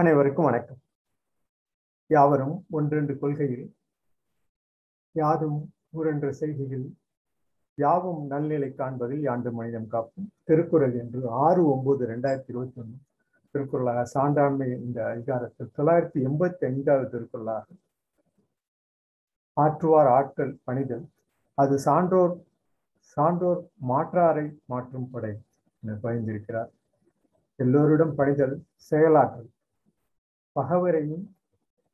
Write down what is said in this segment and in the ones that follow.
அனைவருக்கும் வணக்கம். யாவரும் ஒன்றென்று கொள்கையில் யாதும் ஊரென்ற செய்கையில் யாவும் நல்நிலை காண்பதில் யாண்டு மனிதம் காப்பும் திருக்குறள் என்று ஆறு ஒன்பது ரெண்டாயிரத்தி இருபத்தி ஒன்று திருக்குறளாக சான்றாண்மை இந்த அதிகாரத்தில் தொள்ளாயிரத்தி எண்பத்தி ஐந்தாவது திருக்குறளாக ஆற்றுவார் ஆட்கள் பணிதல். அது சான்றோர் சான்றோர் மாற்றாரை மாற்றும் படை என பயந்திருக்கிறார் எல்லோரிடம் பணிதல் செயலாற்றல். பகவரையும்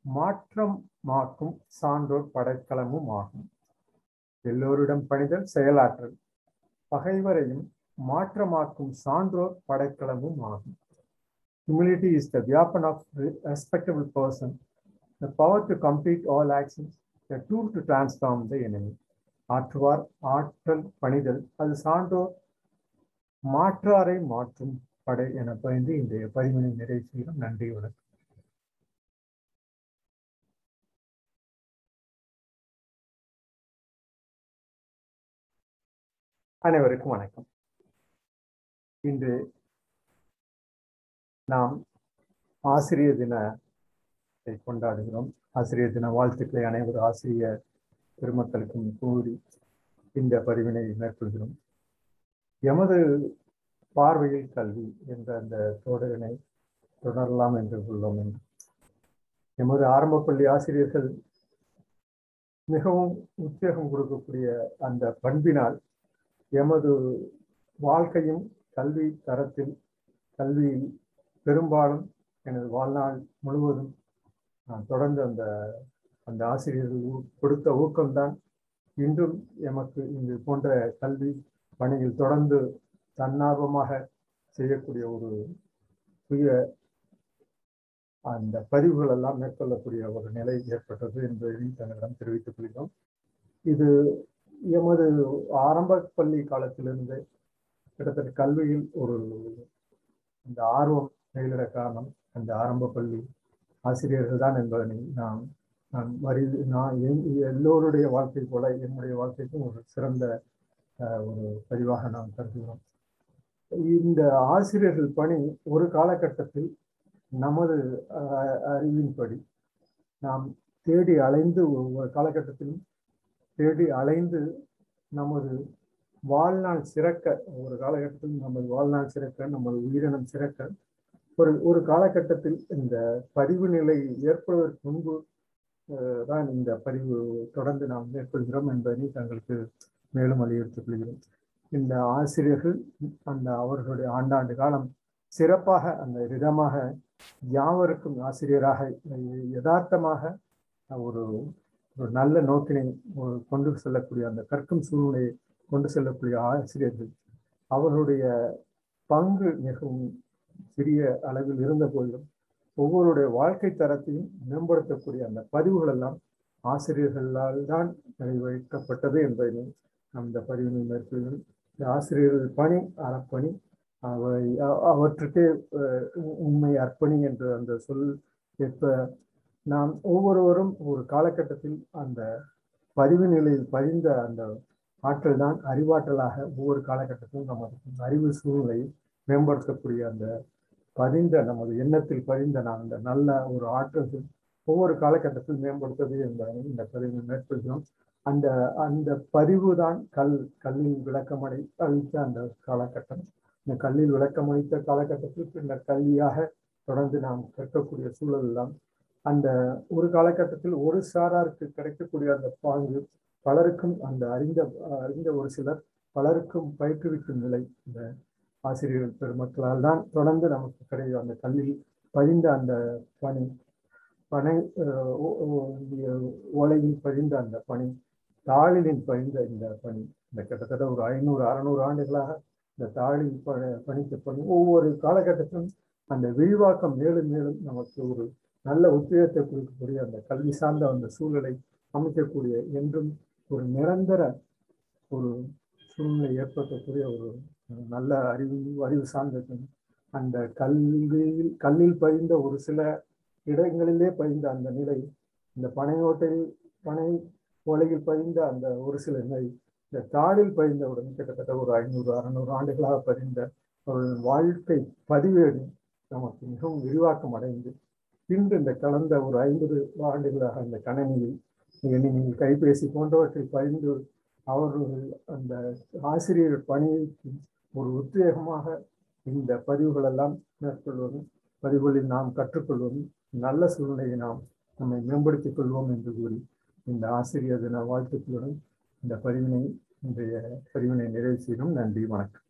மாற்றம் மாக்கும் சான்றோர் படைக்கலமும் ஆகும் எல்லோரிடம் பணிதல் செயலாற்றல். பகைவரையும் மாற்றமாக்கும் சான்றோர் படைக்கலமும் ஆகும் humility is the weapon of respectable person the power to complete all actions the tool to transform the enemy. ஆற்றுவார் ஆற்றல் பணிதல். அது சான்றோர் மாற்றாரை மாற்றும் படை என பயந்து இன்றைய பதிவினை நிறைவு செய்கிறோம். நன்றி வணக்கம். அனைவருக்கும் வணக்கம். இன்று நாம் ஆசிரியர் தினத்தை கொண்டாடுகிறோம். ஆசிரியர் தின வாழ்த்துக்களை அனைவரும் ஆசிரியர் பெருமக்களுக்கும் கூறி இந்த பதிவினை மேற்கொள்கிறோம். எமது பார்வையில் கல்வி என்ற அந்த தொடரினை தொடரலாம் என்று உள்ளோம். எமது ஆரம்ப பள்ளி ஆசிரியர்கள் மிகவும் உத்வேகம் கொடுக்கக்கூடிய அந்த பண்பினால் எமது வாழ்க்கையும் கல்வி தரத்தில் கல்வியில் பெரும்பாலும் எனது வாழ்நாள் முழுவதும் நான் தொடர்ந்து அந்த அந்த ஆசிரியர்கள் கொடுத்த ஊக்கம்தான். இன்றும் எமக்கு இங்கு போன்ற கல்வி பணியில் தொடர்ந்து தன்னார்வமாக செய்யக்கூடிய ஒரு சுய அந்த பதிவுகள் எல்லாம் மேற்கொள்ளக்கூடிய ஒரு நிலை ஏற்பட்டது என்பதை தங்களிடம் தெரிவித்துக் கொள்கிறோம். இது எமது ஆரம்ப பள்ளி காலத்திலிருந்து கிட்டத்தட்ட கல்வியில் ஒரு அந்த ஆர்வம் மேலிட காரணம் அந்த ஆரம்ப பள்ளி ஆசிரியர்கள் தான் என்பதனை நான் நான் வரி நான் எல்லோருடைய வாழ்க்கை போல என்னுடைய வாழ்க்கைக்கும் ஒரு சிறந்த ஒரு பதிவாக நாம் கருதுகிறோம். இந்த ஆசிரியர்கள் பணி ஒரு காலகட்டத்தில் நமது அறிவின்படி நாம் தேடி அலைந்து ஒரு காலகட்டத்திலும் தேடி அலைந்து நமது வாழ்நாள் சிறக்க ஒரு காலகட்டத்தில் நமது வாழ்நாள் சிறக்க நமது உயிரினம் சிறக்க ஒரு ஒரு காலகட்டத்தில் இந்த பதிவு நிலை ஏற்படுவதற்கு முன்பு தான் இந்த பதிவு தொடர்ந்து நாம் மேற்கொள்கிறோம் என்பதை தங்களுக்கு மேலும் வலியுறுத்திக் கொள்கிறோம். இந்த ஆசிரியர்கள் அந்த அவர்களுடைய ஆண்டாண்டு காலம் சிறப்பாக அந்த விதமாக யாவருக்கும் ஆசிரியராக யதார்த்தமாக ஒரு ஒரு நல்ல நோக்கினை கொண்டு செல்லக்கூடிய அந்த கற்கும் சூழ்நிலையை கொண்டு செல்லக்கூடிய ஆசிரியர்கள். அவர்களுடைய பங்கு மிகவும் சிறிய அளவில் இருந்த போதிலும் ஒவ்வொருடைய வாழ்க்கை தரத்தையும் மேம்படுத்தக்கூடிய அந்த பதிவுகள் எல்லாம் ஆசிரியர்களால் தான் நிறைவேற்றப்பட்டது என்பதை அந்த பதிவினை மேற்கொள்ளும் ஆசிரியர்கள் பணி அறப்பணி அவை அவற்றுக்கே உண்மை அர்ப்பணி என்ற அந்த சொல் ஏற்ப நாம் ஒவ்வொருவரும் ஒரு காலகட்டத்தில் அந்த பதிவு நிலையில் பதிந்த அந்த ஆற்றல் தான் அறிவாற்றலாக ஒவ்வொரு காலகட்டத்திலும் நமது அறிவு சூழ்நிலையை மேம்படுத்தக்கூடிய அந்த பதிந்த நமது எண்ணத்தில் பதிந்த நான் அந்த நல்ல ஒரு ஆற்றல் ஒவ்வொரு காலகட்டத்தில் மேம்படுத்தது என்பதை இந்த பதிவை மேற்கொள்கிறோம். அந்த அந்த பதிவு தான் கல் கல்லில் விளக்கமடை அளித்த அந்த காலகட்டம். இந்த கல்லில் விளக்கமளித்த காலகட்டத்தில் பின்னர் கல்வியாக தொடர்ந்து நாம் கற்கக்கூடிய சூழல் எல்லாம் அந்த ஒரு காலகட்டத்தில் ஒரு சாராருக்கு கிடைக்கக்கூடிய அந்த பாங்கு பலருக்கும் அந்த அறிந்த அறிந்த ஒரு சிலர் பலருக்கும் பயிற்றுவிக்கும் நிலை இந்த ஆசிரியர்கள் பெருமக்களால் தான் தொடர்ந்து நமக்கு கிடையாது அந்த கல்லில் பதிந்த அந்த பணி பனை ஓலையில் பதிந்த அந்த பணி தாளிலில் பதிந்த இந்த பணி இந்த கிட்டத்தட்ட ஒரு ஐநூறு அறநூறு ஆண்டுகளாக இந்த தாளில் பணித்த பணி ஒவ்வொரு காலகட்டத்திலும் அந்த விரிவாக்கம் மேலும் மேலும் நமக்கு ஒரு நல்ல உத்வேகத்தை கொடுக்கக்கூடிய அந்த கல்வி சார்ந்த அந்த சூழலை அமைக்கக்கூடிய என்றும் ஒரு நிரந்தர ஒரு சூழ்நிலை ஏற்படுத்தக்கூடிய ஒரு நல்ல அறிவு அறிவு சார்ந்ததும் அந்த கல்வியில் கல்லில் பதிந்த ஒரு சில இடங்களிலே பதிந்த அந்த நிலை இந்த பனையோட்டையில் பனை ஓலையில் பதிந்த அந்த ஒரு சில நிலை இந்த தாளில் பதிந்தவுடன் கிட்டத்தட்ட ஒரு ஐநூறு அறுநூறு ஆண்டுகளாக பதிந்த அவர்களின் வாழ்க்கை பதிவேடு நமக்கு மிகவும் விரிவாக்கம் அடைந்து இன்று இந்த கலந்த ஒரு ஐம்பது ஆண்டுகளாக அந்த கணனியில் நீங்கள் கைபேசி போன்றவற்றில் பயின்று அவர்கள் அந்த ஆசிரியர் பணிக்கு ஒரு உத்வேகமாக இந்த பதிவுகள் எல்லாம் மேற்கொள்வதும் பதிவுகளில் நாம் கற்றுக்கொள்வதும் நல்ல சூழ்நிலையை நாம் நம்மை மேம்படுத்திக் கொள்வோம் என்று கூறி இந்த ஆசிரியர் தின வாழ்த்துக்களுடன் இந்த பதிவினை இன்றைய பதிவினை நிறைவு செய்யும் நன்றி வணக்கம்.